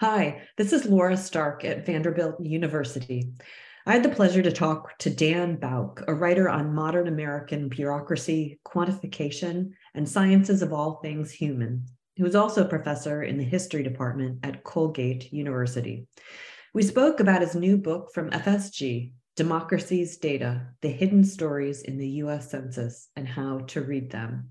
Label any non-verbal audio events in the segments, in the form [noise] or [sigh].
Hi, this is Laura Stark at Vanderbilt University. I had the pleasure to talk to Dan Bouk, a writer on modern American bureaucracy, quantification, and sciences of all things human, who is also a professor in the history department at Colgate University. We spoke about his new book from FSG, Democracy's Data The Hidden Stories in the US Census and How to Read Them.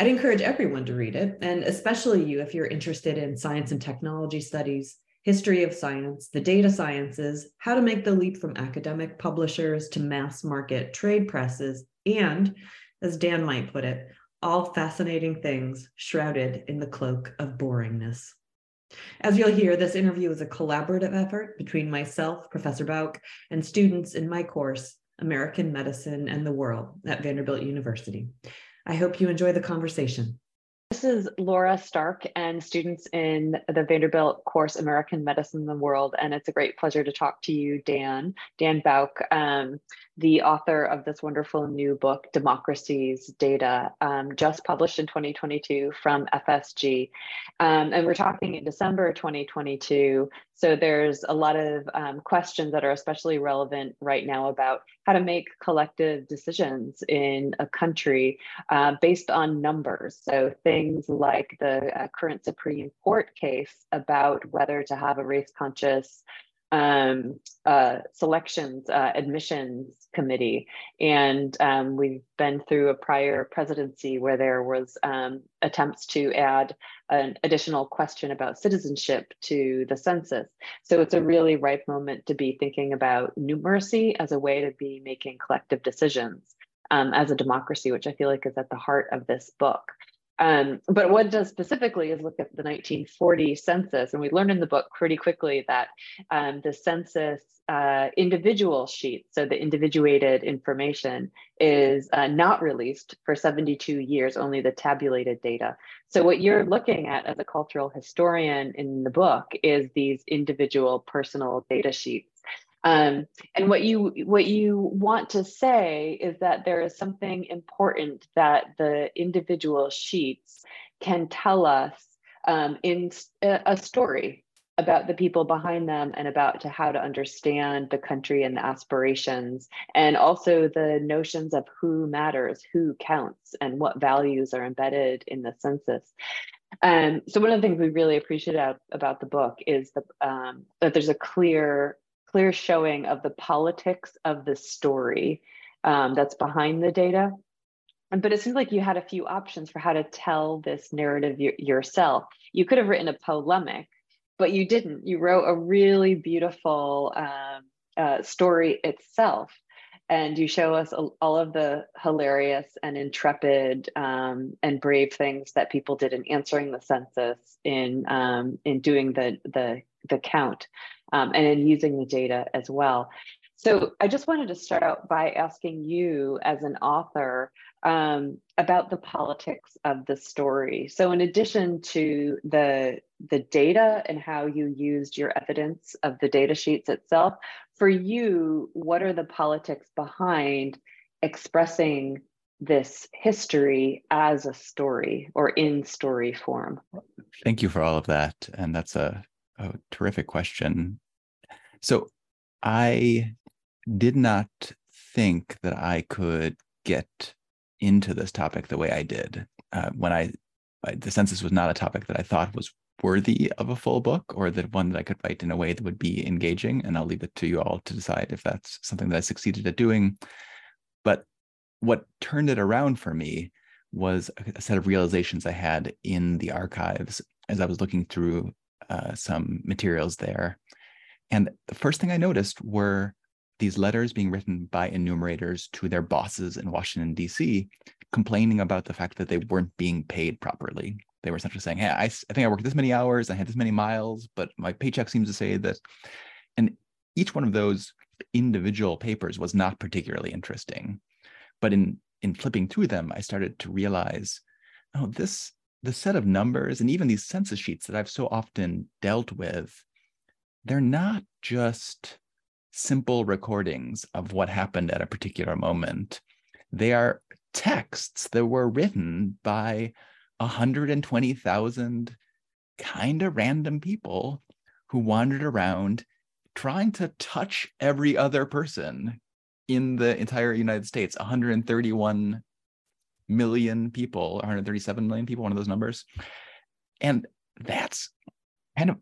I'd encourage everyone to read it, and especially you if you're interested in science and technology studies, history of science, the data sciences, how to make the leap from academic publishers to mass market trade presses, and, as Dan might put it, all fascinating things shrouded in the cloak of boringness. As you'll hear, this interview is a collaborative effort between myself, Professor Bouk, and students in my course, American Medicine and the World at Vanderbilt University. I hope you enjoy the conversation. This is Laura Stark and students in the Vanderbilt course American Medicine in the World. And it's a great pleasure to talk to you, Dan, Dan Bouk, um, the author of this wonderful new book, Democracy's Data, um, just published in 2022 from FSG. Um, and we're talking in December 2022 so there's a lot of um, questions that are especially relevant right now about how to make collective decisions in a country uh, based on numbers. So things like the uh, current Supreme Court case about whether to have a race conscious um, uh, selections uh, admissions committee, and um, we've been through a prior presidency where there was um, attempts to add an additional question about citizenship to the census. So it's a really ripe moment to be thinking about numeracy as a way to be making collective decisions um, as a democracy, which I feel like is at the heart of this book. Um, but what it does specifically is look at the 1940 census, and we learn in the book pretty quickly that um, the census uh, individual sheet, so the individuated information, is uh, not released for 72 years, only the tabulated data. So what you're looking at as a cultural historian in the book is these individual personal data sheets. Um, and what you what you want to say is that there is something important that the individual sheets can tell us um, in a story about the people behind them and about to how to understand the country and the aspirations and also the notions of who matters who counts and what values are embedded in the census. Um, so one of the things we really appreciate about the book is the, um, that there's a clear clear showing of the politics of the story um, that's behind the data. But it seems like you had a few options for how to tell this narrative yourself. You could have written a polemic, but you didn't. You wrote a really beautiful um, uh, story itself. And you show us all of the hilarious and intrepid um, and brave things that people did in answering the census, in um, in doing the the the count um, and in using the data as well. So I just wanted to start out by asking you, as an author, um, about the politics of the story. So, in addition to the the data and how you used your evidence of the data sheets itself, for you, what are the politics behind expressing this history as a story or in story form? Thank you for all of that, and that's a, a terrific question. So, I did not think that I could get into this topic the way I did. Uh, when I, I, the census was not a topic that I thought was worthy of a full book or that one that I could write in a way that would be engaging. And I'll leave it to you all to decide if that's something that I succeeded at doing. But what turned it around for me was a set of realizations I had in the archives as I was looking through uh, some materials there. And the first thing I noticed were these letters being written by enumerators to their bosses in Washington, D.C., complaining about the fact that they weren't being paid properly. They were essentially saying, Hey, I, I think I worked this many hours, I had this many miles, but my paycheck seems to say that. And each one of those individual papers was not particularly interesting. But in in flipping through them, I started to realize, oh, this the set of numbers and even these census sheets that I've so often dealt with, they're not just simple recordings of what happened at a particular moment. They are texts that were written by 120,000 kind of random people who wandered around trying to touch every other person in the entire United States 131 million people, 137 million people, one of those numbers. And that's kind of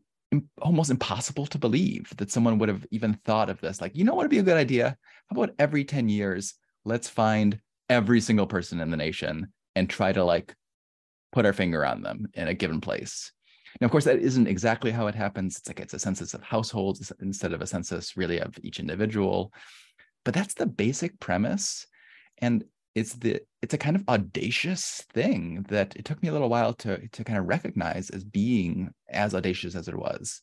almost impossible to believe that someone would have even thought of this. Like, you know what would be a good idea? How about every 10 years, let's find every single person in the nation and try to like put our finger on them in a given place. Now, of course, that isn't exactly how it happens. It's like it's a census of households instead of a census really of each individual. But that's the basic premise. And it's the it's a kind of audacious thing that it took me a little while to to kind of recognize as being as audacious as it was.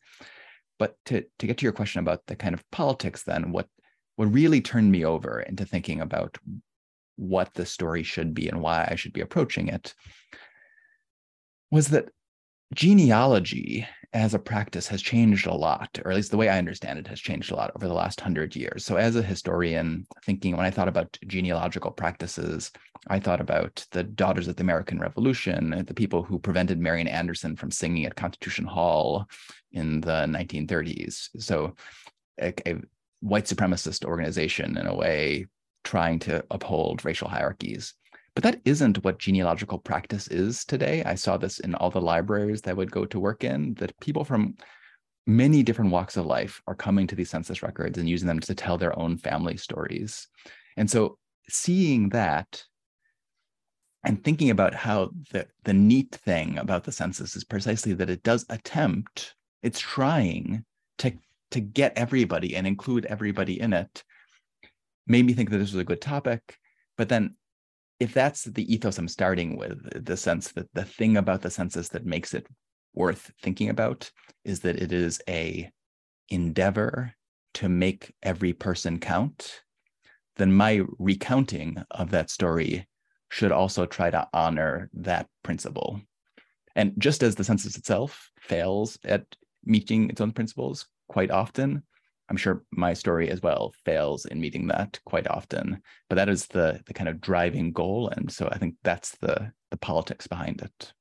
But to to get to your question about the kind of politics then what what really turned me over into thinking about what the story should be and why I should be approaching it was that genealogy as a practice has changed a lot, or at least the way I understand it has changed a lot over the last hundred years. So, as a historian, thinking when I thought about genealogical practices, I thought about the Daughters of the American Revolution, uh, the people who prevented Marian Anderson from singing at Constitution Hall in the 1930s. So, a, a white supremacist organization, in a way, trying to uphold racial hierarchies. But that isn't what genealogical practice is today. I saw this in all the libraries that I would go to work in, that people from many different walks of life are coming to these census records and using them to tell their own family stories. And so seeing that and thinking about how the, the neat thing about the census is precisely that it does attempt, it's trying to, to get everybody and include everybody in it, made me think that this was a good topic. But then if that's the ethos I'm starting with, the sense that the thing about the census that makes it worth thinking about is that it is a endeavor to make every person count, then my recounting of that story should also try to honor that principle. And just as the census itself fails at meeting its own principles quite often, I'm sure my story as well fails in meeting that quite often. But that is the the kind of driving goal, and so I think that's the the politics behind it.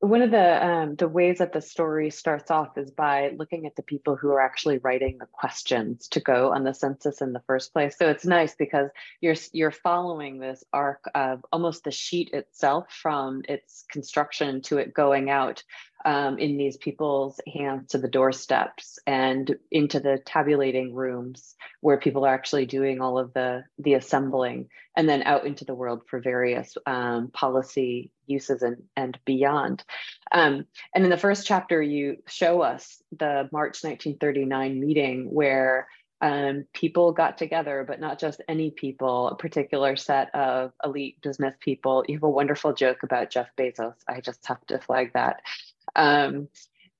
One of the um, the ways that the story starts off is by looking at the people who are actually writing the questions to go on the census in the first place. So it's nice because you're you're following this arc of almost the sheet itself from its construction to it going out um, in these people's hands to the doorsteps and into the tabulating rooms where people are actually doing all of the the assembling and then out into the world for various um, policy uses and, and beyond. Um, and in the first chapter, you show us the March 1939 meeting where um, people got together, but not just any people, a particular set of elite business people. You have a wonderful joke about Jeff Bezos. I just have to flag that. Um,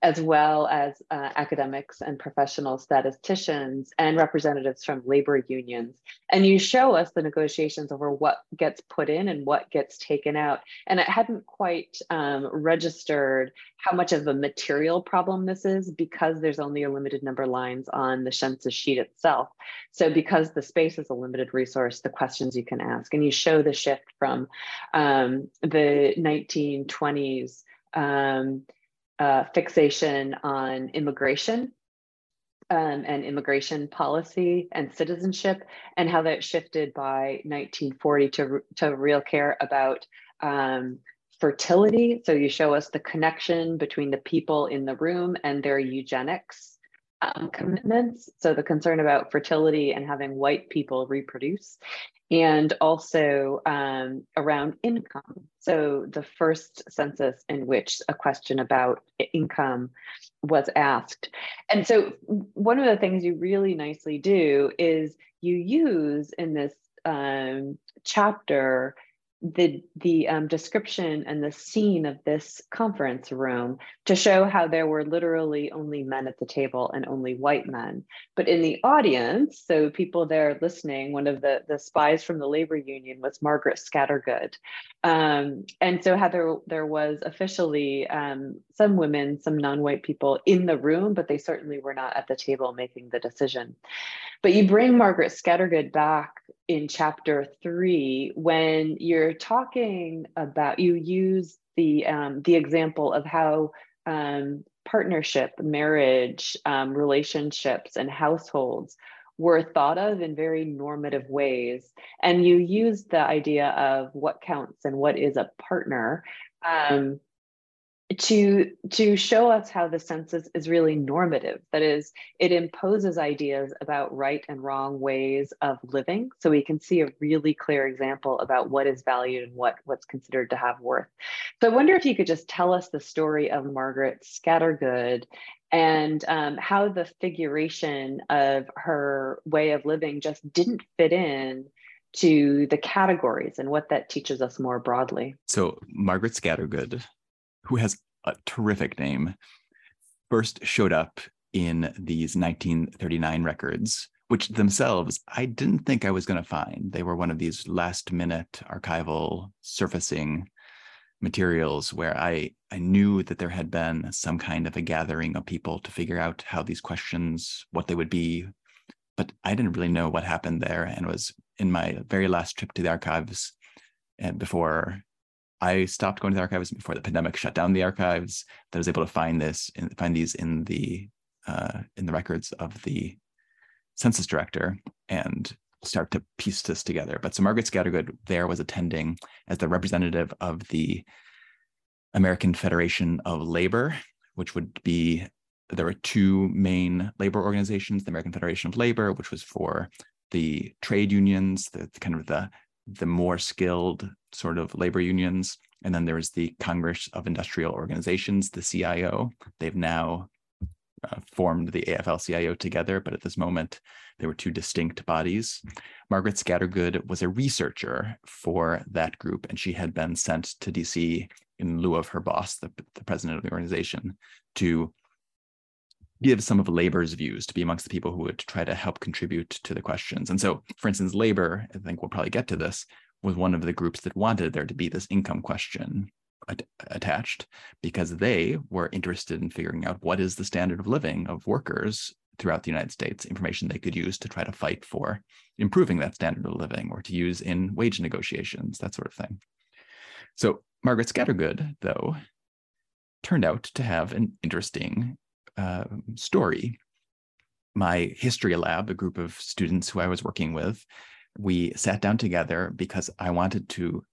as well as uh, academics and professional statisticians and representatives from labor unions. And you show us the negotiations over what gets put in and what gets taken out. And it hadn't quite um, registered how much of a material problem this is because there's only a limited number of lines on the census sheet itself. So because the space is a limited resource, the questions you can ask, and you show the shift from um, the 1920s um, uh, fixation on immigration um, and immigration policy and citizenship, and how that shifted by 1940 to, to real care about um, fertility. So you show us the connection between the people in the room and their eugenics um, commitments. So the concern about fertility and having white people reproduce, and also um, around income. So the first census in which a question about income was asked. And so one of the things you really nicely do is you use in this um, chapter the the um, description and the scene of this conference room to show how there were literally only men at the table and only white men. But in the audience so people there listening one of the the spies from the labor union was margaret scattergood. Um, and so how there, there was officially um, some women some non-white people in the room but they certainly were not at the table making the decision. But you bring margaret scattergood back in chapter three when you're talking about you use the um, the example of how um, partnership, marriage, um, relationships, and households were thought of in very normative ways, and you use the idea of what counts and what is a partner. To to show us how the census is really normative. That is it imposes ideas about right and wrong ways of living. So we can see a really clear example about what is valued and what what's considered to have worth. So i wonder if you could just tell us the story of margaret scattergood and um, how the figuration of her way of living just didn't fit in to the categories and what that teaches us more broadly. So margaret scattergood who has a terrific name, first showed up in these 1939 records, which themselves I didn't think I was going to find. They were one of these last minute archival surfacing materials where I, I knew that there had been some kind of a gathering of people to figure out how these questions, what they would be. But I didn't really know what happened there and was in my very last trip to the archives and before I stopped going to the archives before the pandemic shut down the archives. That I was able to find this and find these in the uh, in the records of the census director and start to piece this together. But so Margaret Scattergood there was attending as the representative of the American Federation of Labor, which would be there were two main labor organizations: the American Federation of Labor, which was for the trade unions, the kind of the the more skilled sort of labor unions. And then there's the Congress of Industrial Organizations, the CIO. They've now uh, formed the AFL CIO together, but at this moment, they were two distinct bodies. Margaret Scattergood was a researcher for that group, and she had been sent to DC in lieu of her boss, the, the president of the organization, to give some of labor's views to be amongst the people who would try to help contribute to the questions. And so, for instance, labor, I think we'll probably get to this, was one of the groups that wanted there to be this income question attached because they were interested in figuring out what is the standard of living of workers throughout the United States, information they could use to try to fight for improving that standard of living or to use in wage negotiations, that sort of thing. So Margaret Scattergood, though, turned out to have an interesting uh, story. My history lab, a group of students who I was working with, we sat down together because I wanted to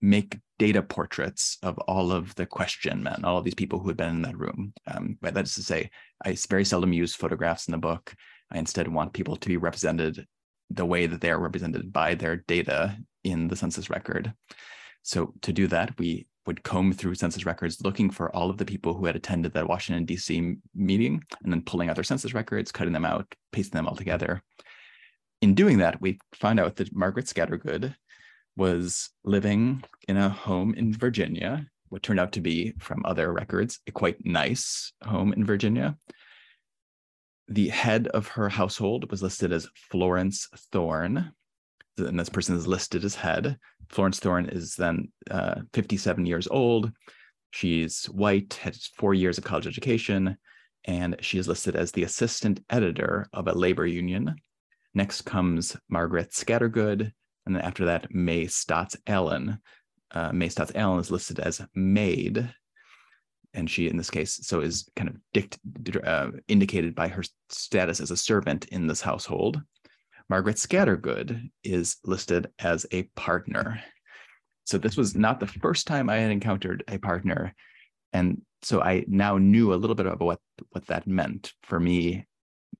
make data portraits of all of the question men, all of these people who had been in that room. Um, but that is to say, I very seldom use photographs in the book. I instead want people to be represented the way that they are represented by their data in the census record. So to do that, we would comb through census records looking for all of the people who had attended that Washington, D.C. meeting, and then pulling out their census records, cutting them out, pasting them all together. In doing that, we found out that Margaret Scattergood was living in a home in Virginia what turned out to be, from other records, a quite nice home in Virginia. The head of her household was listed as Florence Thorne, and this person is listed as head. Florence Thorne is then uh, 57 years old. She's white, has four years of college education, and she is listed as the assistant editor of a labor union. Next comes Margaret Scattergood, and then after that, May Stotts Allen. Uh, May Stotts Allen is listed as maid, and she, in this case, so is kind of dict- uh, indicated by her status as a servant in this household. Margaret Scattergood is listed as a partner. So this was not the first time I had encountered a partner. And so I now knew a little bit about what, what that meant for me.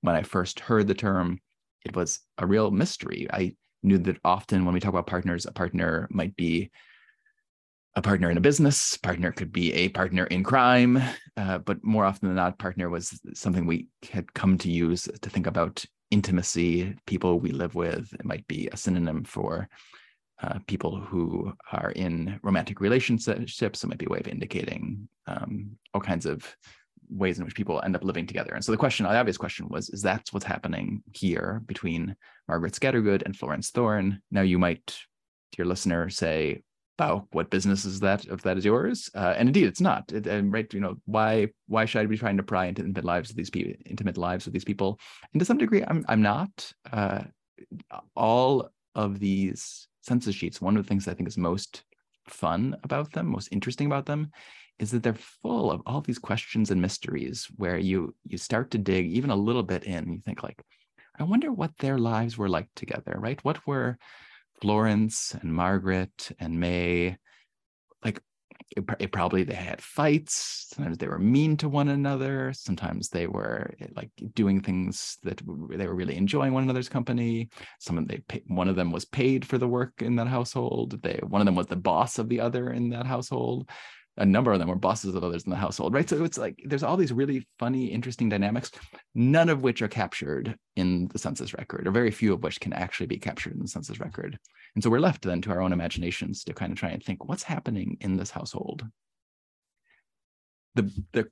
When I first heard the term, it was a real mystery. I knew that often when we talk about partners, a partner might be a partner in a business, partner could be a partner in crime, uh, but more often than not, partner was something we had come to use to think about intimacy, people we live with. It might be a synonym for uh, people who are in romantic relationships. It might be a way of indicating um, all kinds of ways in which people end up living together. And so the question, the obvious question was, is that's what's happening here between Margaret Scattergood and Florence Thorne? Now you might, dear listener, say, wow, what business is that if that is yours? Uh, and indeed, it's not. It, and right, you know, why why should I be trying to pry into intimate lives of these people, intimate lives of these people? And to some degree, I'm I'm not. Uh, all of these census sheets, one of the things I think is most fun about them, most interesting about them, is that they're full of all these questions and mysteries where you you start to dig even a little bit in and you think like, I wonder what their lives were like together, right? What were Florence and Margaret and May like it, it, probably they had fights. Sometimes they were mean to one another. Sometimes they were eh, like doing things that they were really enjoying one another's company. Some of they one of them was paid for the work in that household. They one of them was the boss of the other in that household a number of them were bosses of others in the household, right? So it's like there's all these really funny, interesting dynamics, none of which are captured in the census record, or very few of which can actually be captured in the census record. And so we're left then to our own imaginations to kind of try and think what's happening in this household. The, the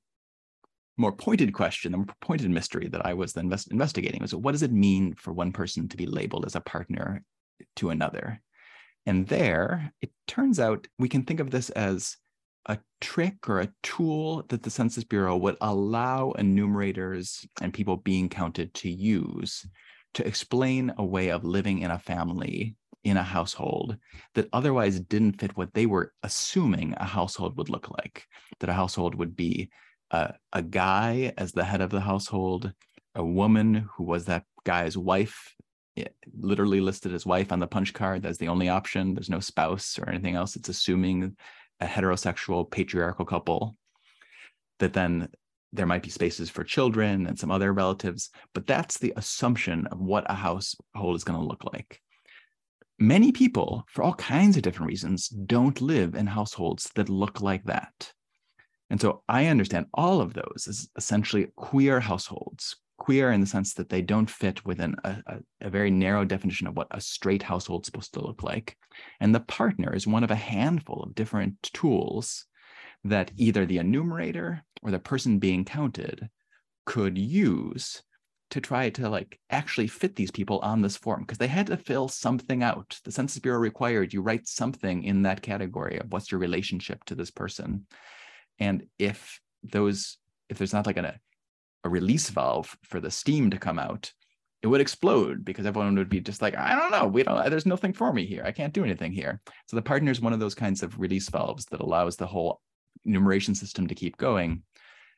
more pointed question, the more pointed mystery that I was then invest- investigating was what does it mean for one person to be labeled as a partner to another? And there, it turns out we can think of this as a trick or a tool that the Census Bureau would allow enumerators and people being counted to use to explain a way of living in a family, in a household that otherwise didn't fit what they were assuming a household would look like. That a household would be a, a guy as the head of the household, a woman who was that guy's wife eh, literally listed as wife on the punch card. That's the only option. There's no spouse or anything else. It's assuming a heterosexual patriarchal couple that then there might be spaces for children and some other relatives but that's the assumption of what a household is going to look like. Many people for all kinds of different reasons don't live in households that look like that. And so i understand all of those as essentially queer households queer in the sense that they don't fit within a, a, a, very narrow definition of what a straight household is supposed to look like. And the partner is one of a handful of different tools that either the enumerator or the person being counted could use to try to like actually fit these people on this form because they had to fill something out. The Census Bureau required you write something in that category of what's your relationship to this person. And if those if there's not like an, a release valve for the steam to come out, it would explode because everyone would be just like, I don't know, we don't, there's nothing for me here. I can't do anything here. So the partner is one of those kinds of release valves that allows the whole enumeration system to keep going.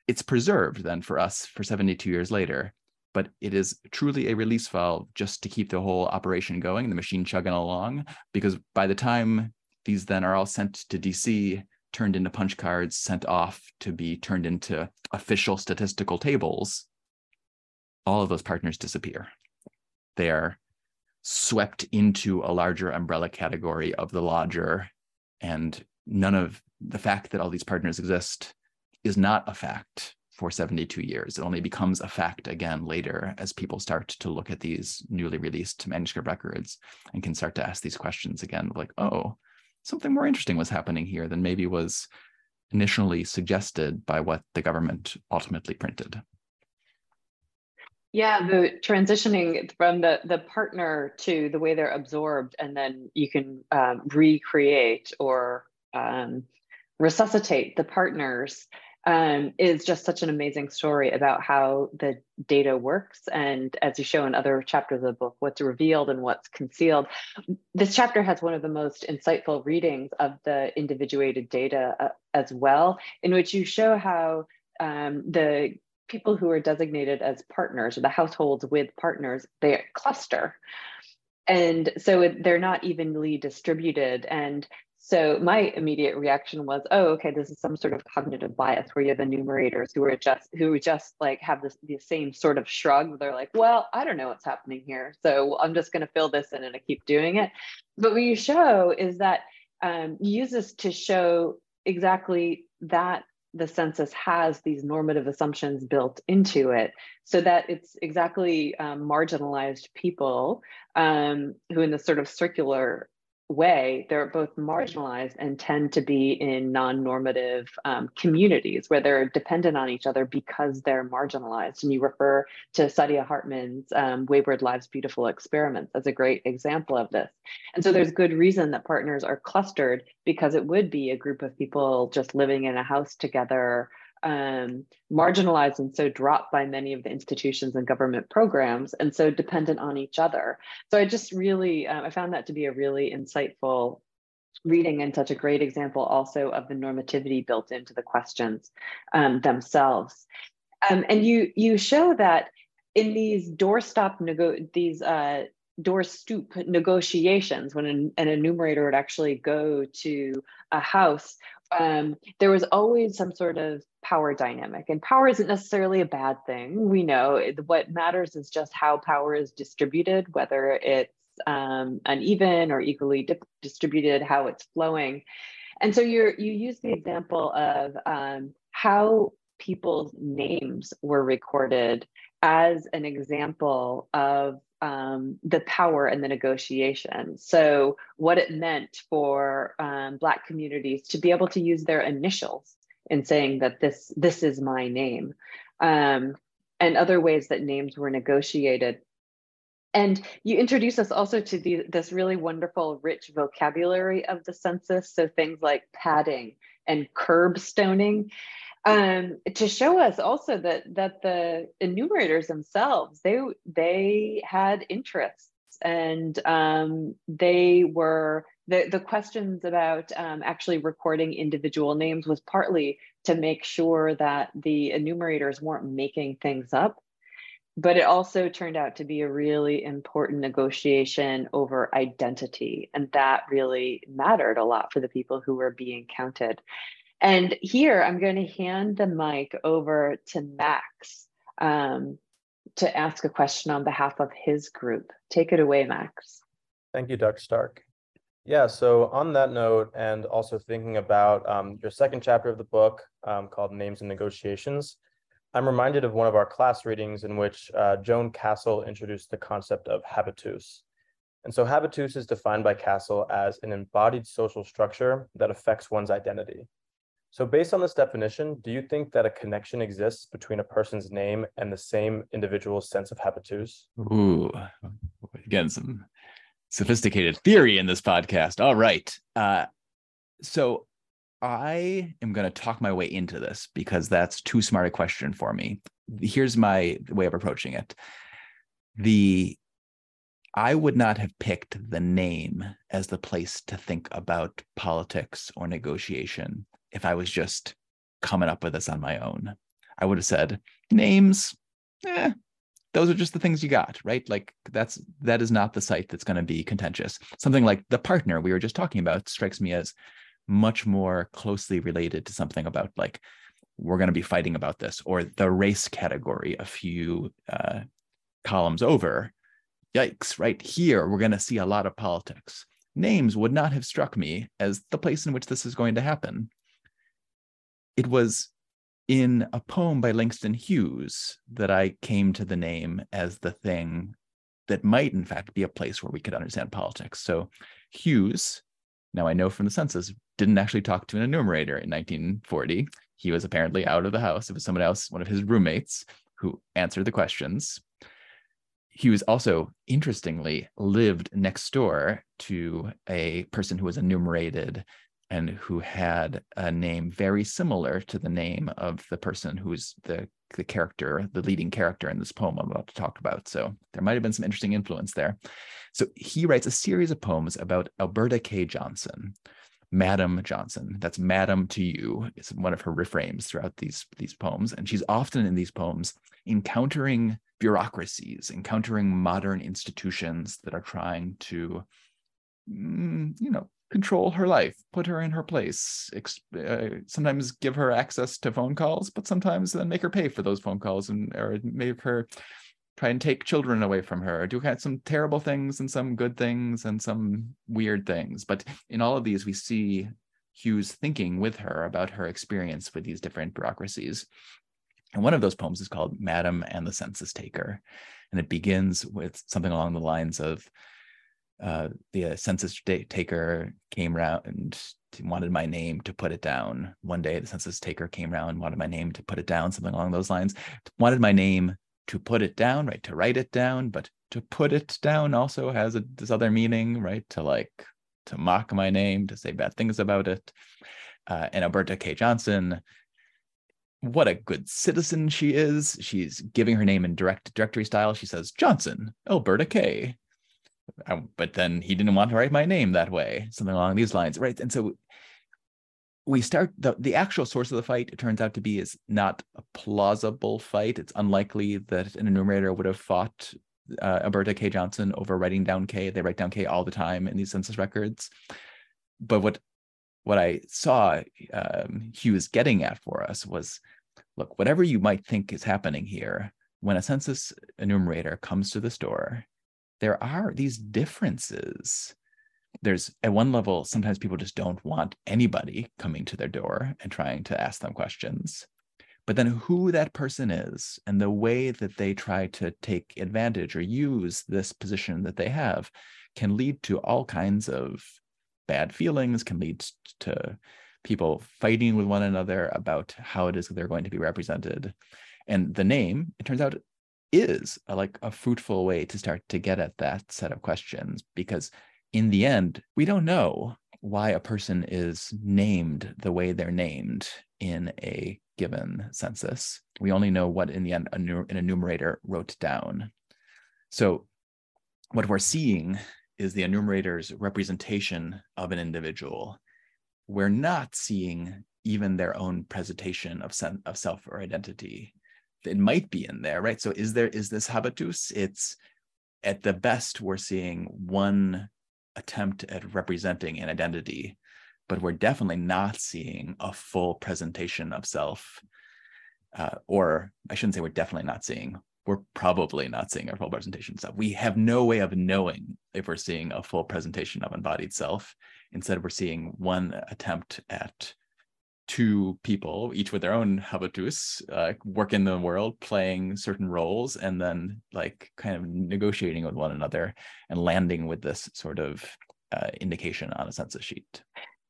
It's preserved then for us for 72 years later, but it is truly a release valve just to keep the whole operation going, the machine chugging along. Because by the time these then are all sent to DC, turned into punch cards, sent off to be turned into official statistical tables, all of those partners disappear. They are swept into a larger umbrella category of the lodger, and none of the fact that all these partners exist is not a fact for 72 years. It only becomes a fact again later as people start to look at these newly released manuscript records and can start to ask these questions again like, oh, something more interesting was happening here than maybe was initially suggested by what the government ultimately printed. Yeah, the transitioning from the the partner to the way they're absorbed, and then you can um, recreate or um, resuscitate the partners um, is just such an amazing story about how the data works. And as you show in other chapters of the book, what's revealed and what's concealed. This chapter has one of the most insightful readings of the individuated data uh, as well, in which you show how um, the people who are designated as partners or the households with partners, they cluster. And so they're not evenly distributed. And so my immediate reaction was, oh, okay, this is some sort of cognitive bias where you have enumerators who are just who just like have this the same sort of shrug. They're like, well, I don't know what's happening here, so I'm just going to fill this in and I keep doing it. But what you show is that um, you use this to show exactly that the census has these normative assumptions built into it so that it's exactly um, marginalized people um, who in this sort of circular way, they're both marginalized and tend to be in non normative um, communities where they're dependent on each other because they're marginalized. And you refer to Saidiya Hartman's um, Wayward Lives Beautiful Experiments as a great example of this. And so there's good reason that partners are clustered because it would be a group of people just living in a house together um, marginalized and so dropped by many of the institutions and government programs and so dependent on each other. So i just really uh, i found that to be a really insightful reading and such a great example also of the normativity built into the questions um, themselves. Um, and you you show that in these doorstop nego- these uh, door stoop negotiations when an, an enumerator would actually go to a house um, there was always some sort of power dynamic and power isn't necessarily a bad thing. We know what matters is just how power is distributed whether it's um, uneven or equally di- distributed how it's flowing. And so you you use the example of um, how people's names were recorded as an example of um, the power and the negotiation. So, what it meant for um, Black communities to be able to use their initials in saying that this this is my name, um, and other ways that names were negotiated. And you introduce us also to the, this really wonderful, rich vocabulary of the census. So things like padding and curb stoning um, to show us also that that the enumerators themselves they they had interests and um, they were the, the questions about um, actually recording individual names was partly to make sure that the enumerators weren't making things up but it also turned out to be a really important negotiation over identity and that really mattered a lot for the people who were being counted and here I'm going to hand the mic over to Max um, to ask a question on behalf of his group. Take it away, Max. Thank you, Dr. Stark. Yeah, so on that note, and also thinking about um, your second chapter of the book um, called Names and Negotiations, I'm reminded of one of our class readings in which uh, Joan Castle introduced the concept of habitus. And so habitus is defined by Castle as an embodied social structure that affects one's identity. So based on this definition, do you think that a connection exists between a person's name and the same individual's sense of habitus? Ooh, again, some sophisticated theory in this podcast. All right. Uh, so I am going to talk my way into this because that's too smart a question for me. Here's my way of approaching it. The I would not have picked the name as the place to think about politics or negotiation if I was just coming up with this on my own. I would have said names, eh, those are just the things you got, right? Like that's that is not the site that's going to be contentious. Something like the partner we were just talking about strikes me as much more closely related to something about like we're going to be fighting about this or the race category a few uh, columns over. Yikes! Right here, we're going to see a lot of politics. Names would not have struck me as the place in which this is going to happen it was in a poem by Langston Hughes that I came to the name as the thing that might, in fact, be a place where we could understand politics. So, Hughes, now I know from the census, didn't actually talk to an enumerator in 1940. He was apparently out of the house. It was someone else, one of his roommates, who answered the questions. He was also, interestingly, lived next door to a person who was enumerated and who had a name very similar to the name of the person who's the the character, the leading character in this poem I'm about to talk about. So there might have been some interesting influence there. So he writes a series of poems about Alberta K. Johnson, Madam Johnson. That's Madam to you. It's one of her refrains throughout these these poems, and she's often in these poems encountering bureaucracies, encountering modern institutions that are trying to, mm, you know, control her life, put her in her place, uh, sometimes give her access to phone calls, but sometimes then make her pay for those phone calls and or make her try and take children away from her, do some terrible things and some good things and some weird things. But in all of these, we see Hughes thinking with her about her experience with these different bureaucracies. And one of those poems is called Madam and the Census Taker. And it begins with something along the lines of uh, the census taker came around and wanted my name to put it down. One day, the census taker came around, wanted my name to put it down, something along those lines. Wanted my name to put it down, right? To write it down, but to put it down also has a, this other meaning, right? To like to mock my name, to say bad things about it. Uh, and Alberta K. Johnson, what a good citizen she is. She's giving her name in direct directory style. She says Johnson, Alberta K. Um, but then he didn't want to write my name that way, something along these lines, right? And so we start the, the actual source of the fight it turns out to be is not a plausible fight. It's unlikely that an enumerator would have fought uh, alberta k. Johnson over writing down k. They write down k all the time in these census records. But what what i saw um, hugh was getting at for us was look whatever you might think is happening here when a census enumerator comes to the store there are these differences. There's at one level sometimes people just don't want anybody coming to their door and trying to ask them questions. But then who that person is and the way that they try to take advantage or use this position that they have can lead to all kinds of bad feelings can lead to people fighting with one another about how it is they're going to be represented. And the name it turns out is a, like a fruitful way to start to get at that set of questions because in the end we don't know why a person is named the way they're named in a given census. We only know what in the end an enumerator wrote down. So what we're seeing is the enumerator's representation of an individual. We're not seeing even their own presentation of, sen- of self or identity it might be in there, right? So is there is this habitus? It's at the best we're seeing one attempt at representing an identity, but we're definitely not seeing a full presentation of self. Uh, or I shouldn't say we're definitely not seeing. We're probably not seeing a full presentation of self. We have no way of knowing if we're seeing a full presentation of embodied self. Instead, we're seeing one attempt at two people, each with their own habitus, uh, work in the world, playing certain roles, and then like kind of negotiating with one another and landing with this sort of uh, indication on a census sheet.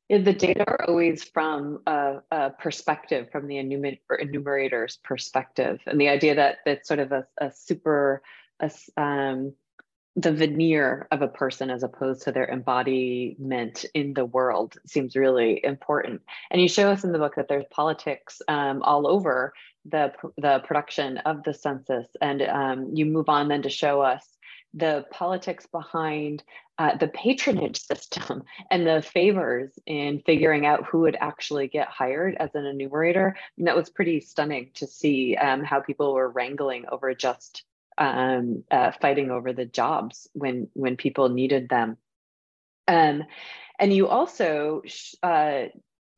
The data are always from a, a perspective, from the enumer- enumerator's perspective, and the idea that it's sort of a, a super a, um, the veneer of a person as opposed to their embodiment in the world seems really important. And you show us in the book that there's politics um, all over the, the production of the census. And um, you move on then to show us the politics behind uh, the patronage system and the favors in figuring out who would actually get hired as an enumerator. And that was pretty stunning to see um, how people were wrangling over just um, uh, fighting over the jobs when when people needed them. Um, and you also uh,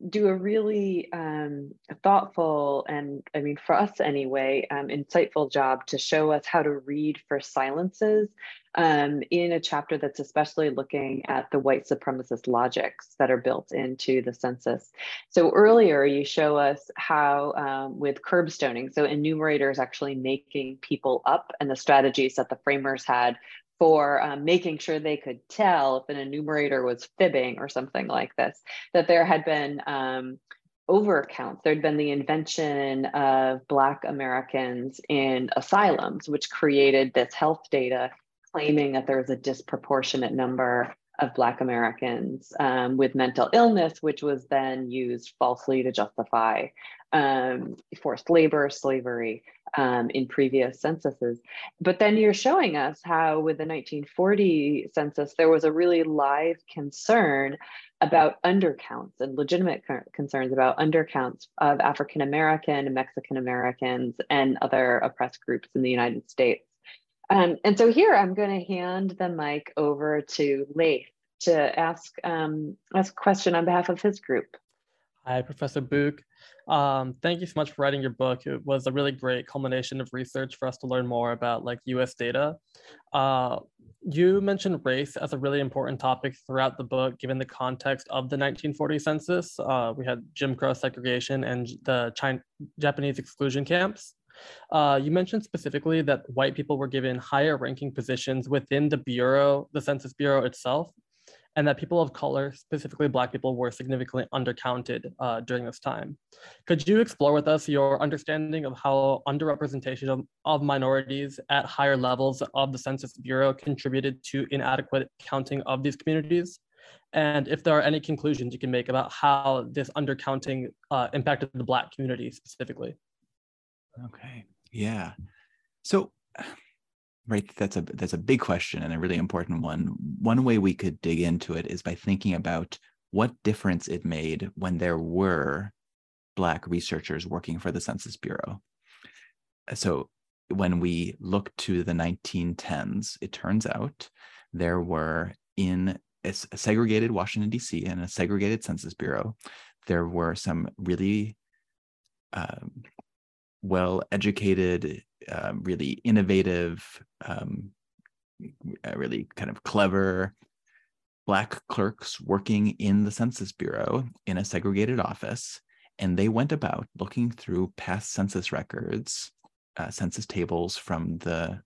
do a really um, thoughtful and, I mean, for us anyway, um, insightful job to show us how to read for silences um, in a chapter that's especially looking at the white supremacist logics that are built into the census. So earlier you show us how um, with curbstoning, so enumerators actually making people up and the strategies that the framers had for um, making sure they could tell if an enumerator was fibbing or something like this, that there had been um, overcounts. There'd been the invention of Black Americans in asylums, which created this health data claiming that there was a disproportionate number of Black Americans um, with mental illness, which was then used falsely to justify um, forced labor, slavery um, in previous censuses. But then you're showing us how, with the 1940 census, there was a really live concern about undercounts and legitimate concerns about undercounts of African American, Mexican Americans, and other oppressed groups in the United States. Um, and so here I'm going to hand the mic over to Leif to ask, um, ask a question on behalf of his group. Hi, Professor Bouk. Um, thank you so much for writing your book. It was a really great culmination of research for us to learn more about like US data. Uh, you mentioned race as a really important topic throughout the book, given the context of the 1940 census. Uh, we had Jim Crow segregation and the China, Japanese exclusion camps. Uh, you mentioned specifically that white people were given higher ranking positions within the Bureau, the Census Bureau itself, and that people of color, specifically Black people, were significantly undercounted uh, during this time. Could you explore with us your understanding of how underrepresentation of, of minorities at higher levels of the Census Bureau contributed to inadequate counting of these communities? And if there are any conclusions you can make about how this undercounting uh, impacted the Black community specifically. Okay, yeah. So right that's a that's a big question and a really important one. One way we could dig into it is by thinking about what difference it made when there were black researchers working for the census bureau. So when we look to the 1910s it turns out there were in a segregated washington d.c and a segregated census bureau there were some really um, well educated um, really innovative, um, really kind of clever black clerks working in the Census Bureau in a segregated office. And they went about looking through past census records, uh, census tables from the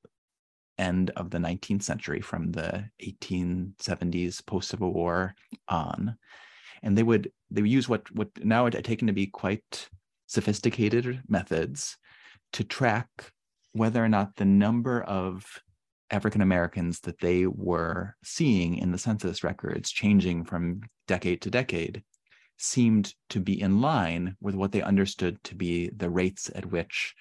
end of the 19th century, from the 1870s, post Civil War on. And they would they would use what what now are taken to be quite sophisticated methods to track whether or not the number of African Americans that they were seeing in the census records changing from decade to decade seemed to be in line with what they understood to be the rates at which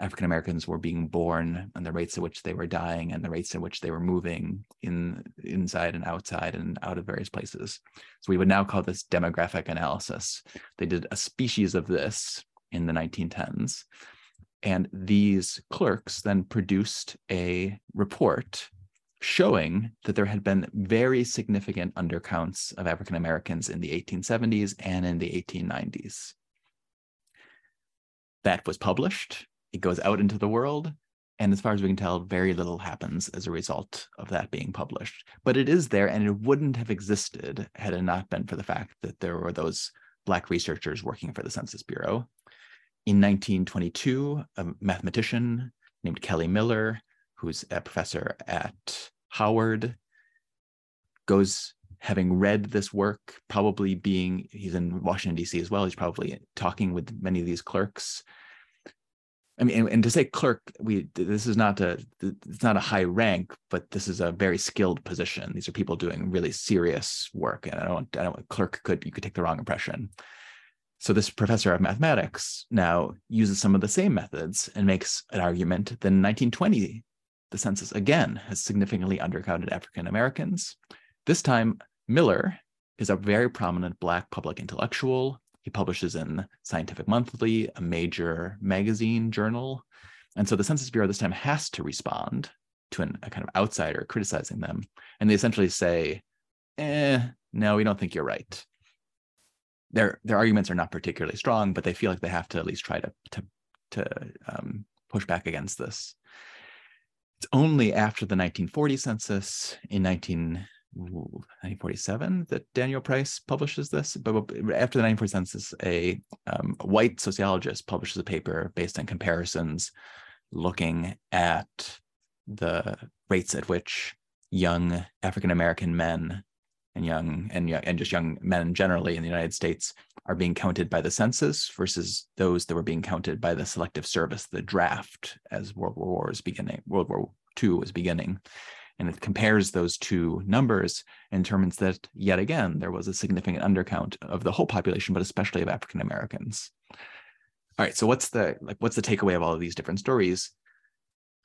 African Americans were being born and the rates at which they were dying and the rates at which they were moving in inside and outside and out of various places. So we would now call this demographic analysis. They did a species of this in the 1910s and these clerks then produced a report showing that there had been very significant undercounts of African Americans in the 1870s and in the 1890s. That was published, it goes out into the world. And as far as we can tell, very little happens as a result of that being published. But it is there, and it wouldn't have existed had it not been for the fact that there were those Black researchers working for the Census Bureau in 1922, a mathematician named Kelly Miller, who's a professor at Howard, goes having read this work, probably being, he's in Washington, D.C. as well. He's probably talking with many of these clerks. I mean, and, and, to say clerk, we this is not a it's not a high rank, but this is a very skilled position. These are people doing really serious work, and I don't I don't clerk could you could take the wrong impression. So this professor of mathematics now uses some of the same methods and makes an argument that in 1920, the census again has significantly undercounted African Americans. This time, Miller is a very prominent Black public intellectual. He publishes in Scientific Monthly, a major magazine journal. And so the Census Bureau this time has to respond to an, a kind of outsider criticizing them. And they essentially say, eh, no, we don't think you're right their their arguments are not particularly strong, but they feel like they have to at least try to to to um, push back against this. It's only after the 1940 census in 19, 1947 that Daniel Price publishes this. But after the 1940 census, a, um, a white sociologist publishes a paper based on comparisons looking at the rates at which young African American men and young and and just young men generally in the United States are being counted by the census versus those that were being counted by the selective service, the draft, as World War War was beginning, World War II was beginning. And it compares those two numbers and determines that yet again there was a significant undercount of the whole population, but especially of African Americans. All right, so what's the like what's the takeaway of all of these different stories?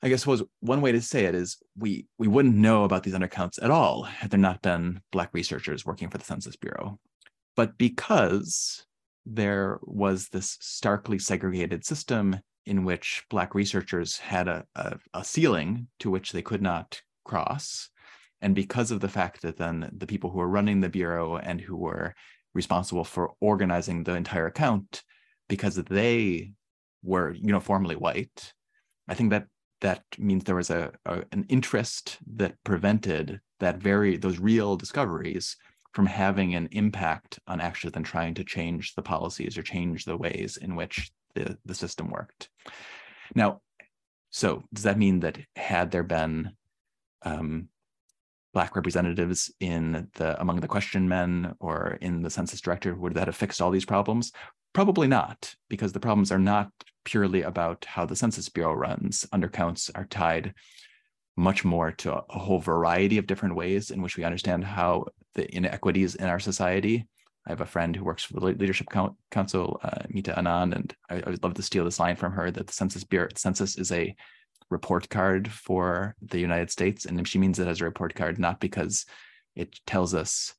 I guess was one way to say it is we we wouldn't know about these undercounts at all had there not been Black researchers working for the Census Bureau. But because there was this starkly segregated system in which Black researchers had a, a, a ceiling to which they could not cross, and because of the fact that then the people who were running the Bureau and who were responsible for organizing the entire account, because they were uniformly white, I think that that means there was a, a, an interest that prevented that very those real discoveries from having an impact on actually then trying to change the policies or change the ways in which the, the system worked. Now, so does that mean that had there been um, black representatives in the among the question men or in the census director, would that have fixed all these problems? Probably not, because the problems are not purely about how the Census Bureau runs. Undercounts are tied much more to a whole variety of different ways in which we understand how the inequities in our society. I have a friend who works for the Leadership Council, uh, Meeta Anand, and I, I, would love to steal this line from her that the Census Bureau census is a report card for the United States, and she means it as a report card not because it tells us,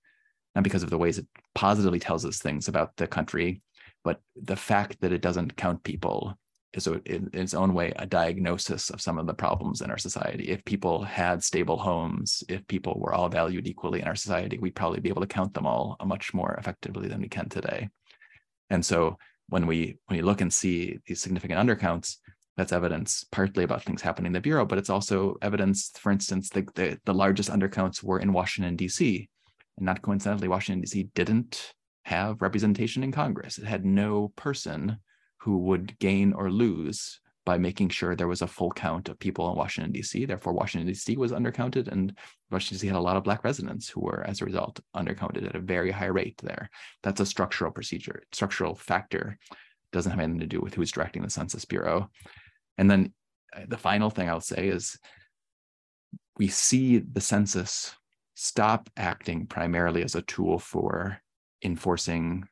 not because of the ways it positively tells us things about the country, but the fact that it doesn't count people is a, in its own way a diagnosis of some of the problems in our society. If people had stable homes, if people were all valued equally in our society, we'd probably be able to count them all much more effectively than we can today. And so when we when you look and see these significant undercounts, that's evidence partly about things happening in the bureau, but it's also evidence, for instance, the the, the largest undercounts were in Washington D.C. And not coincidentally, Washington D.C. didn't have representation in Congress. It had no person who would gain or lose by making sure there was a full count of people in Washington, D.C. Therefore, Washington, D.C. was undercounted, and Washington, D.C. had a lot of Black residents who were, as a result, undercounted at a very high rate there. That's a structural procedure, structural factor. Doesn't have anything to do with who's directing the Census Bureau. And then uh, the final thing I'll say is we see the census stop acting primarily as a tool for enforcing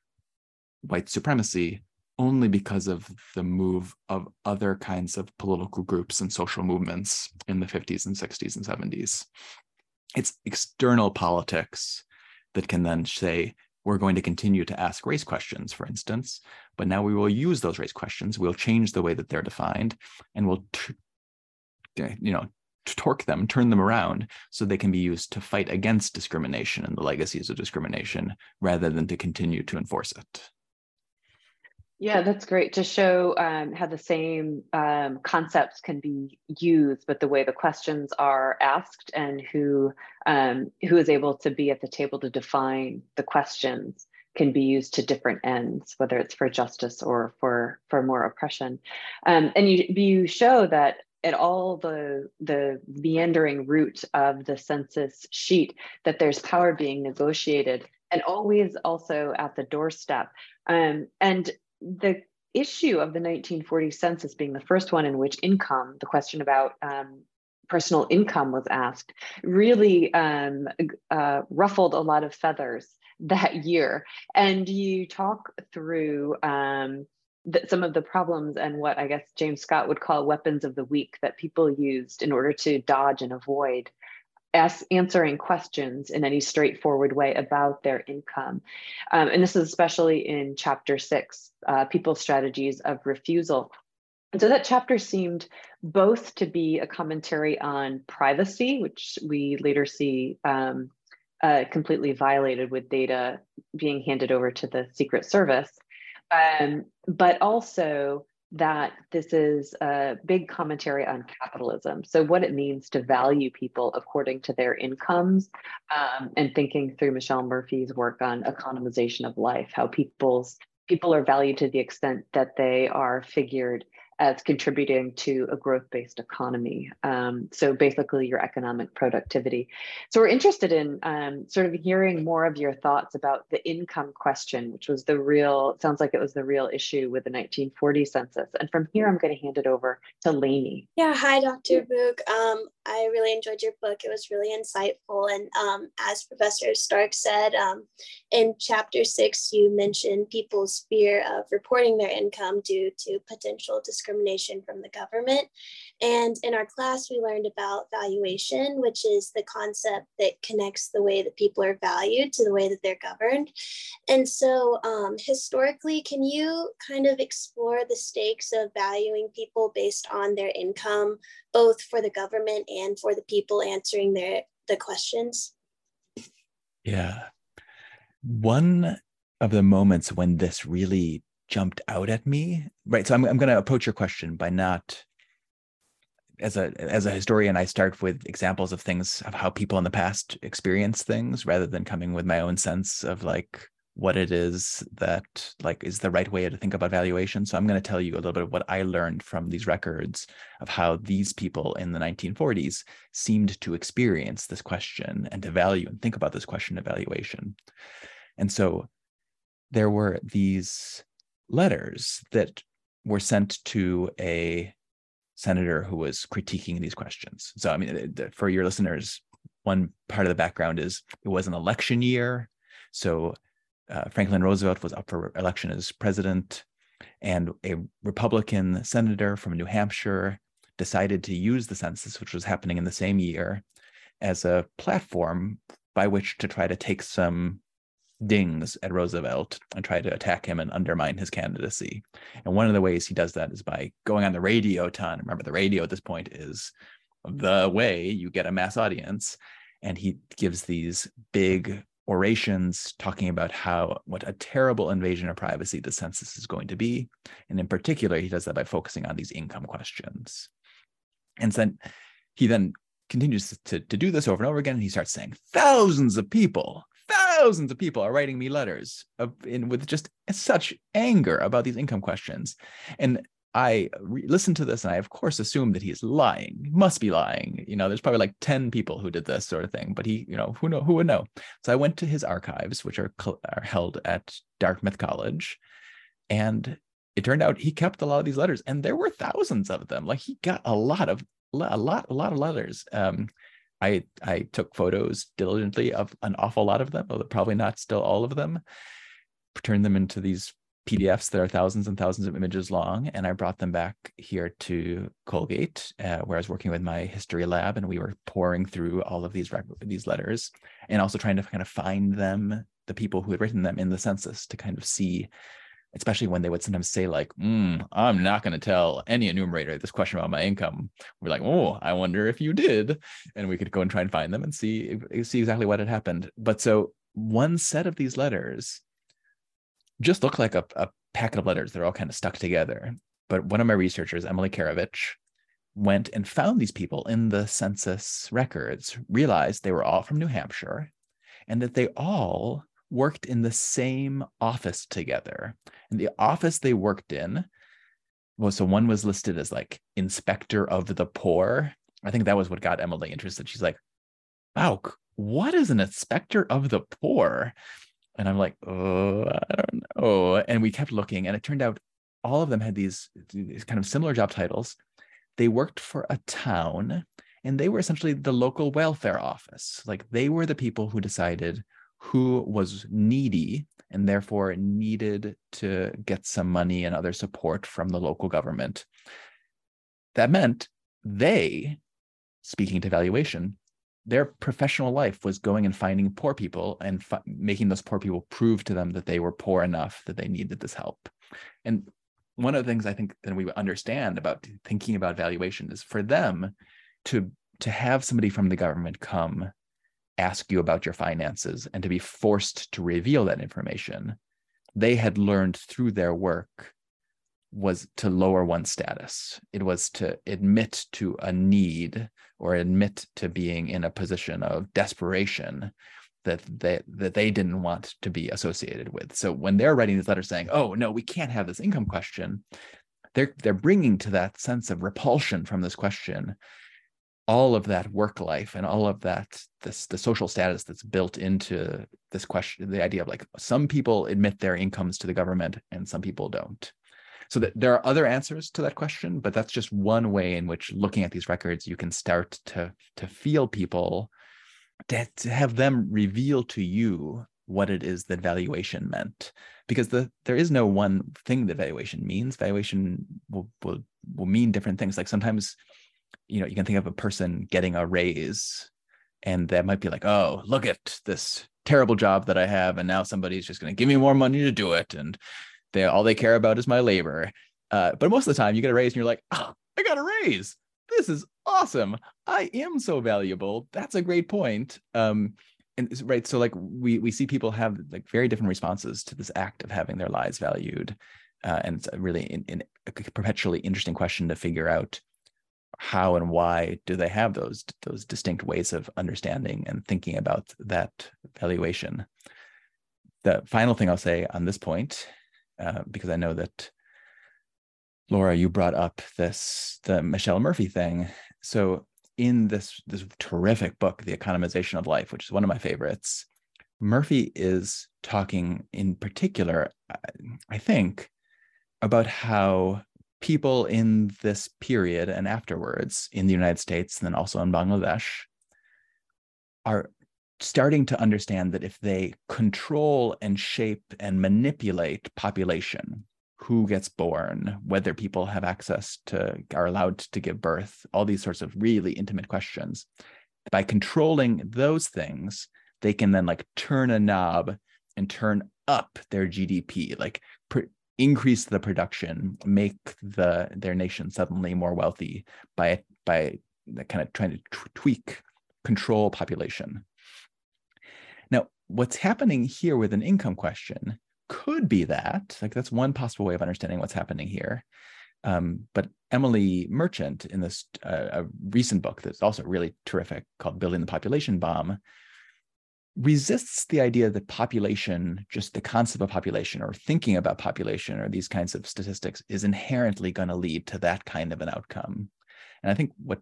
white supremacy only because of the move of other kinds of political groups and social movements in the 50s and 60s and 70s. It's external politics that can then say, we're going to continue to ask race questions, for instance, but now we will use those race questions. We'll change the way that they're defined and we'll, you know, torque them, turn them around so they can be used to fight against discrimination and the legacies of discrimination rather than to continue to enforce it. Yeah, that's great to show um, how the same um, concepts can be used, but the way the questions are asked and who um, who is able to be at the table to define the questions can be used to different ends, whether it's for justice or for for more oppression. Um, and you you show that at all the the meandering route of the census sheet that there's power being negotiated and always also at the doorstep. Um, and the issue of the 1940 census being the first one in which income, the question about um, personal income was asked, really um, uh, ruffled a lot of feathers that year. And you talk through um, the, some of the problems and what I guess James Scott would call weapons of the weak that people used in order to dodge and avoid ask, answering questions in any straightforward way about their income. Um, and this is especially in chapter six, uh, people's strategies of refusal. And so that chapter seemed both to be a commentary on privacy, which we later see um, uh, completely violated with data being handed over to the Secret Service, um, but also that this is a big commentary on capitalism. So, what it means to value people according to their incomes, um, and thinking through Michelle Murphy's work on economization of life, how people's people are valued to the extent that they are figured as contributing to a growth-based economy. Um, so basically your economic productivity. So we're interested in um, sort of hearing more of your thoughts about the income question, which was the real, sounds like it was the real issue with the 1940 census. And from here, I'm gonna hand it over to Lainey. Yeah, hi, Dr. Bouk. Um, I really enjoyed your book. It was really insightful. And um, as Professor Stark said, um, in chapter six, you mentioned people's fear of reporting their income due to potential discrimination from the government. And in our class, we learned about valuation, which is the concept that connects the way that people are valued to the way that they're governed. And so, um, historically, can you kind of explore the stakes of valuing people based on their income, both for the government and for the people answering their the questions? Yeah. One of the moments when this really jumped out at me, right? So I'm, I'm going to approach your question by not as a as a historian i start with examples of things of how people in the past experience things rather than coming with my own sense of like what it is that like is the right way to think about valuation so i'm going to tell you a little bit of what i learned from these records of how these people in the 1940s seemed to experience this question and to value and think about this question of valuation and so there were these letters that were sent to a senator who was critiquing these questions. So, I mean, for your listeners, one part of the background is it was an election year. So, uh, Franklin Roosevelt was up for election as president, and a Republican senator from New Hampshire decided to use the census, which was happening in the same year, as a platform by which to try to take some dings at Roosevelt and try to attack him and undermine his candidacy. And one of the ways he does that is by going on the radio ton. Remember, the radio at this point is the way you get a mass audience. And he gives these big orations talking about how what a terrible invasion of privacy the census is going to be. And in particular, he does that by focusing on these income questions. And then he then continues to, to do this over and over again. And he starts saying thousands of people thousands of people are writing me letters of, in, with just such anger about these income questions. And I re- listened to this and I, of course, assume that he's lying. He must be lying. You know, there's probably like 10 people who did this sort of thing, but he, you know, who know who would know? So I went to his archives, which are, are held at Dartmouth College. And it turned out he kept a lot of these letters and there were thousands of them. Like he got a lot of, a lot, a lot of letters. Um, I I took photos diligently of an awful lot of them, although probably not still all of them. Turned them into these PDFs that are thousands and thousands of images long, and I brought them back here to Colgate, uh, where I was working with my history lab, and we were pouring through all of these these letters, and also trying to kind of find them, the people who had written them in the census, to kind of see especially when they would sometimes say like, mm, "I'm not going to tell any enumerator this question about my income." We're like, "Oh, I wonder if you did," and we could go and try and find them and see see exactly what had happened. But so one set of these letters just looked like a, a packet of letters. They're all kind of stuck together. But one of my researchers, Emily Karovich, went and found these people in the census records, realized they were all from New Hampshire, and that they all worked in the same office together. And the office they worked in was so one was listed as like inspector of the poor. I think that was what got Emily interested. She's like, wow, what is an inspector of the poor? And I'm like, oh, I don't know. And we kept looking, and it turned out all of them had these, these kind of similar job titles. They worked for a town, and they were essentially the local welfare office. Like they were the people who decided who was needy and therefore needed to get some money and other support from the local government. That meant they, speaking to valuation, their professional life was going and finding poor people and making those poor people prove to them that they were poor enough that they needed this help. And one of the things I think that we understand about thinking about valuation is for them to to have somebody from the government come ask you about your finances and to be forced to reveal that information, they had learned through their work was to lower one's status. It was to admit to a need or admit to being in a position of desperation that they that they didn't want to be associated with. So when they're writing these letters saying, "Oh no, we can't have this income question," they're they're bringing to that sense of repulsion from this question all of that work life and all of that this the social status that's built into this question the idea of like some people admit their incomes to the government and some people don't. So that there are other answers to that question but that's just one way in which looking at these records you can start to to feel people to, to have them reveal to you what it is that valuation meant. Because the there is no one thing that valuation means. Valuation will will, will mean different things. Like sometimes you know you can think of a person getting a raise and that might be like oh look at this terrible job that i have and now somebody's just going to give me more money to do it and they all they care about is my labor. Uh, but most of the time you get a raise and you're like oh, i got a raise. This is awesome. I am so valuable. That's a great point. Um, and right so like we we see people have like very different responses to this act of having their lives valued. Uh, and it's a really in, in a perpetually interesting question to figure out how and why do they have those those distinct ways of understanding and thinking about that valuation? The final thing i'll say on this point uh, because i know that laura you brought up this the michelle murphy thing. So in this this terrific book the economization of life which is one of my favorites murphy is talking in particular i think about how people in this period and afterwards in the United States and then also in Bangladesh are starting to understand that if they control and shape and manipulate population, who gets born, whether people have access to, are allowed to give birth, all these sorts of really intimate questions. By controlling those things, they can then like turn a knob and turn up their GDP, like increase the production, make the their nation suddenly more wealthy by by kind of trying to tweak control population. Now, what's happening here with an income question could be that like that's one possible way of understanding what's happening here. Um, but Emily Merchant in this uh, a recent book that's also really terrific called "Building the Population Bomb," resists the idea that population, just the concept of population or thinking about population or these kinds of statistics is inherently going to lead to that kind of an outcome. And I think what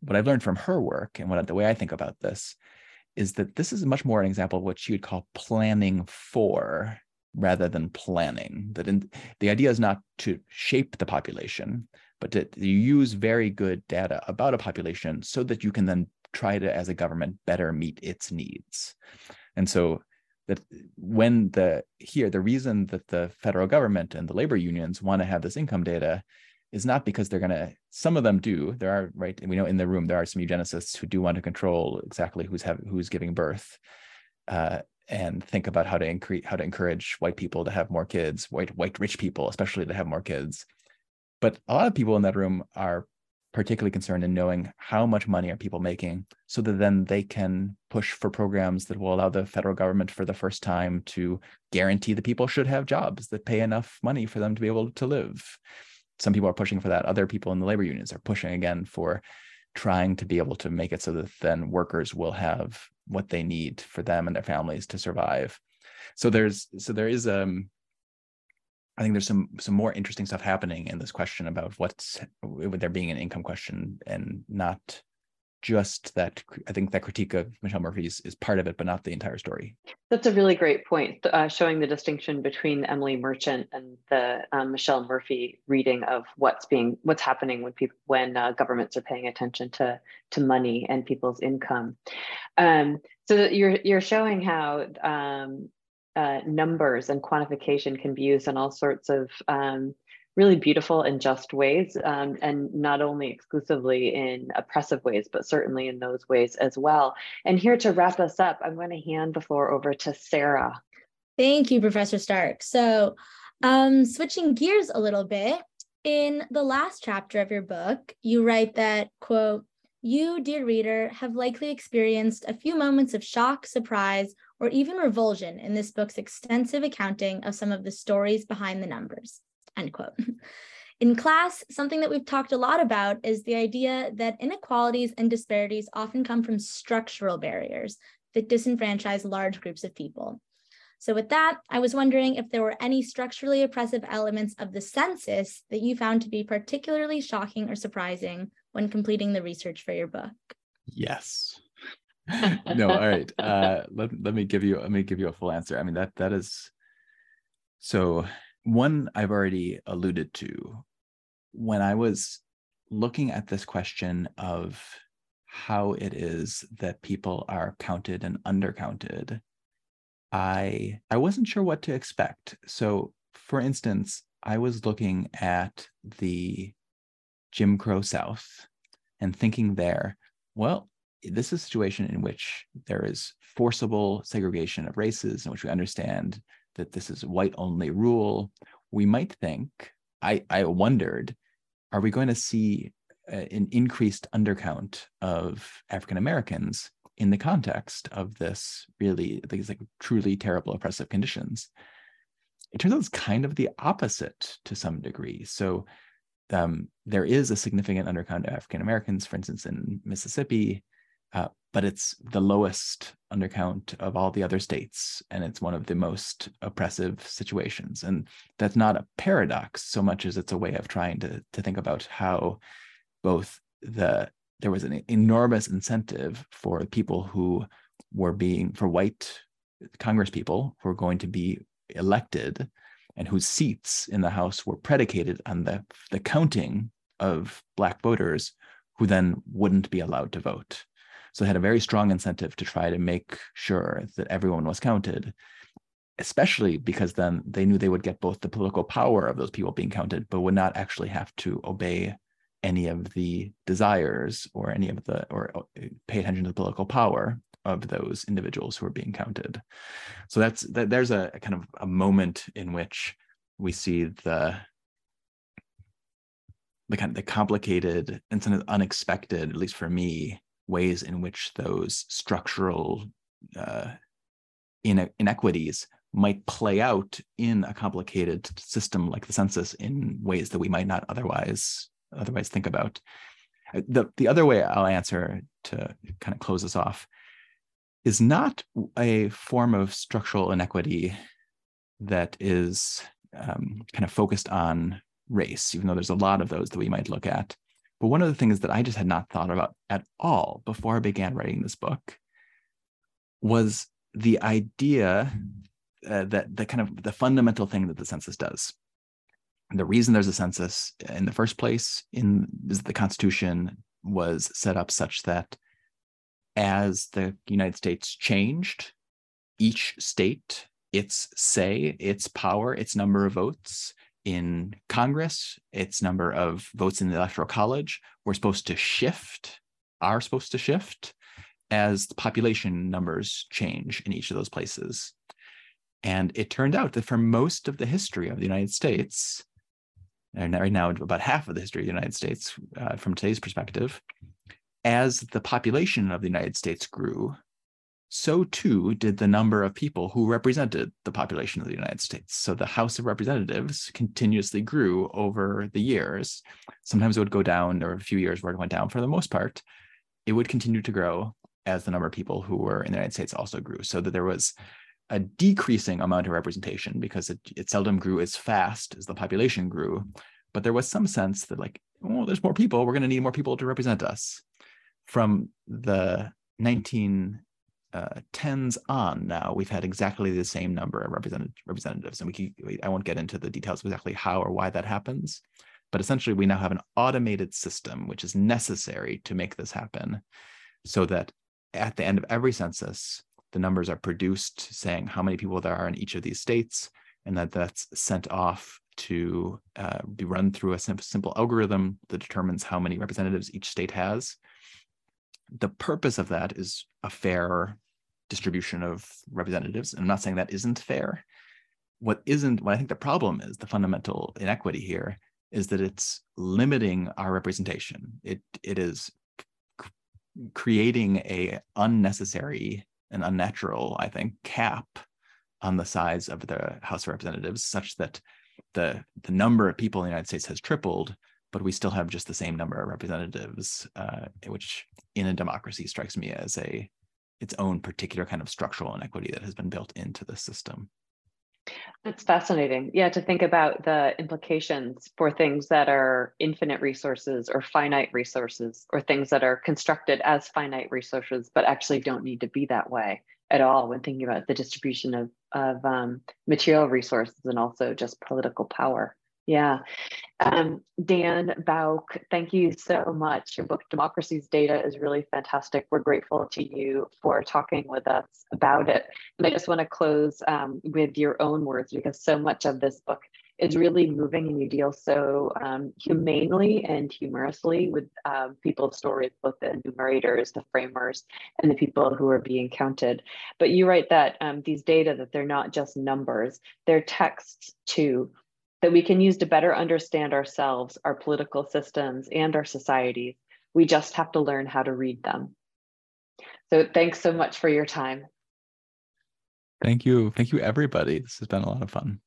what I've learned from her work and what the way I think about this is that this is much more an example of what she would call planning for rather than planning. That in, the idea is not to shape the population, but to, to use very good data about a population so that you can then try to, as a government, better meet its needs. And so that when the here, the reason that the federal government and the labor unions want to have this income data is not because they're going to some of them do there are right we know in the room there are some eugenicists who do want to control exactly who's having who's giving birth uh, and think about how to increase how to encourage white people to have more kids white white rich people especially to have more kids but a lot of people in that room are particularly concerned in knowing how much money are people making so that then they can push for programs that will allow the federal government for the first time to guarantee that people should have jobs that pay enough money for them to be able to live. Some people are pushing for that. Other people in the labor unions are pushing again for trying to be able to make it so that then workers will have what they need for them and their families to survive. So there's so there is um I think there's some some more interesting stuff happening in this question about what's with there being an income question and not just that I think that critique of Michelle Murphy's is part of it, but not the entire story. That's a really great point, uh, showing the distinction between Emily Merchant and the um, Michelle Murphy reading of what's being what's happening when people when uh, governments are paying attention to to money and people's income. Um, so you're you're showing how um, uh, numbers and quantification can be used in all sorts of um, really beautiful and just ways, um, and not only exclusively in oppressive ways, but certainly in those ways as well. And here to wrap us up, I'm going to hand the floor over to Sarah. Thank you, Professor Stark. So, um, switching gears a little bit, in the last chapter of your book, you write that, quote, you, dear reader, have likely experienced a few moments of shock, surprise, or even revulsion in this book's extensive accounting of some of the stories behind the numbers. End quote. [laughs] In class, something that we've talked a lot about is the idea that inequalities and disparities often come from structural barriers that disenfranchise large groups of people. So, with that, I was wondering if there were any structurally oppressive elements of the census that you found to be particularly shocking or surprising when completing the research for your book. Yes. No, all right. Uh, let, let me give you let me give you a full answer. I mean that that is so one I've already alluded to when I was looking at this question of how it is that people are counted and undercounted i i wasn't sure what to expect so for instance i was looking at the jim crow south and thinking there well this is a situation in which there is forcible segregation of races in which we understand that this is white only rule we might think i i wondered are we going to see an increased undercount of African Americans in the context of this really these like truly terrible oppressive conditions. It turns out it's kind of the opposite to some degree. So um, there is a significant undercount of African Americans, for instance, in Mississippi, uh, but it's the lowest undercount of all the other states, and it's one of the most oppressive situations. And that's not a paradox so much as it's a way of trying to to think about how both the there was an enormous incentive for people who were being for white Congress people who were going to be elected and whose seats in the House were predicated on the the counting of black voters who then wouldn't be allowed to vote. So they had a very strong incentive to try to make sure that everyone was counted, especially because then they knew they would get both the political power of those people being counted, but would not actually have to obey any of the desires or any of the or uh, pay attention to the political power of those individuals who are being counted. So that's that there's a, a kind of a moment in which we see the the kind of the complicated and some of unexpected at least for me ways in which those structural uh, inequities might play out in a complicated system like the census in ways that we might not otherwise otherwise think about. Uh, the, the other way I'll answer to kind of close this off is not a form of structural inequity that is um, kind of focused on race, even though there's a lot of those that we might look at. But one of the things that I just had not thought about at all before I began writing this book was the idea uh, that the kind of the fundamental thing that the census does, And the reason there's a census in the first place in is the Constitution was set up such that as the United States changed, each state, its say, its power, its number of votes in Congress, its number of votes in the Electoral College were supposed to shift, are supposed to shift as the population numbers change in each of those places. And it turned out that for most of the history of the United States, and right now about half of the history of the United States uh, from today's perspective, as the population of the United States grew, so too did the number of people who represented the population of the United States. So the House of Representatives continuously grew over the years. Sometimes it would go down, were a few years where it went down. For the most part, it would continue to grow as the number of people who were in the United States also grew. So that there was a decreasing amount of representation because it, it seldom grew as fast as the population grew. But there was some sense that, like, oh, there's more people. We're going to need more people to represent us. From the 1910s uh, tens on, now we've had exactly the same number of representatives, and we can, I won't get into the details of exactly how or why that happens. But essentially, we now have an automated system which is necessary to make this happen, so that at the end of every census, the numbers are produced saying how many people there are in each of these states, and that that's sent off to uh, be run through a simple algorithm that determines how many representatives each state has. The purpose of that is a fair distribution of representatives. And I'm not saying that isn't fair. What isn't, what I think the problem is, the fundamental inequity here, is that it's limiting our representation. It it is creating a unnecessary and unnatural, I think, cap on the size of the House of Representatives, such that the the number of people in the United States has tripled, but we still have just the same number of representatives, uh, which in a democracy strikes me as a its own particular kind of structural inequity that has been built into the system. That's fascinating. Yeah, to think about the implications for things that are infinite resources or finite resources, or things that are constructed as finite resources, but actually don't need to be that way at all when thinking about the distribution of, of um, material resources and also just political power. Yeah. Um, Dan Bouk, thank you so much. Your book, Democracy's Data, is really fantastic. We're grateful to you for talking with us about it. And I just want to close um, with your own words because so much of this book is really moving and you deal so um, humanely and humorously with um, people's stories, both the enumerators, the framers, and the people who are being counted. But you write that um, these data, that they're not just numbers, they're texts too that we can use to better understand ourselves, our political systems, and our societies. We just have to learn how to read them. So thanks so much for your time. Thank you. Thank you, everybody. This has been a lot of fun.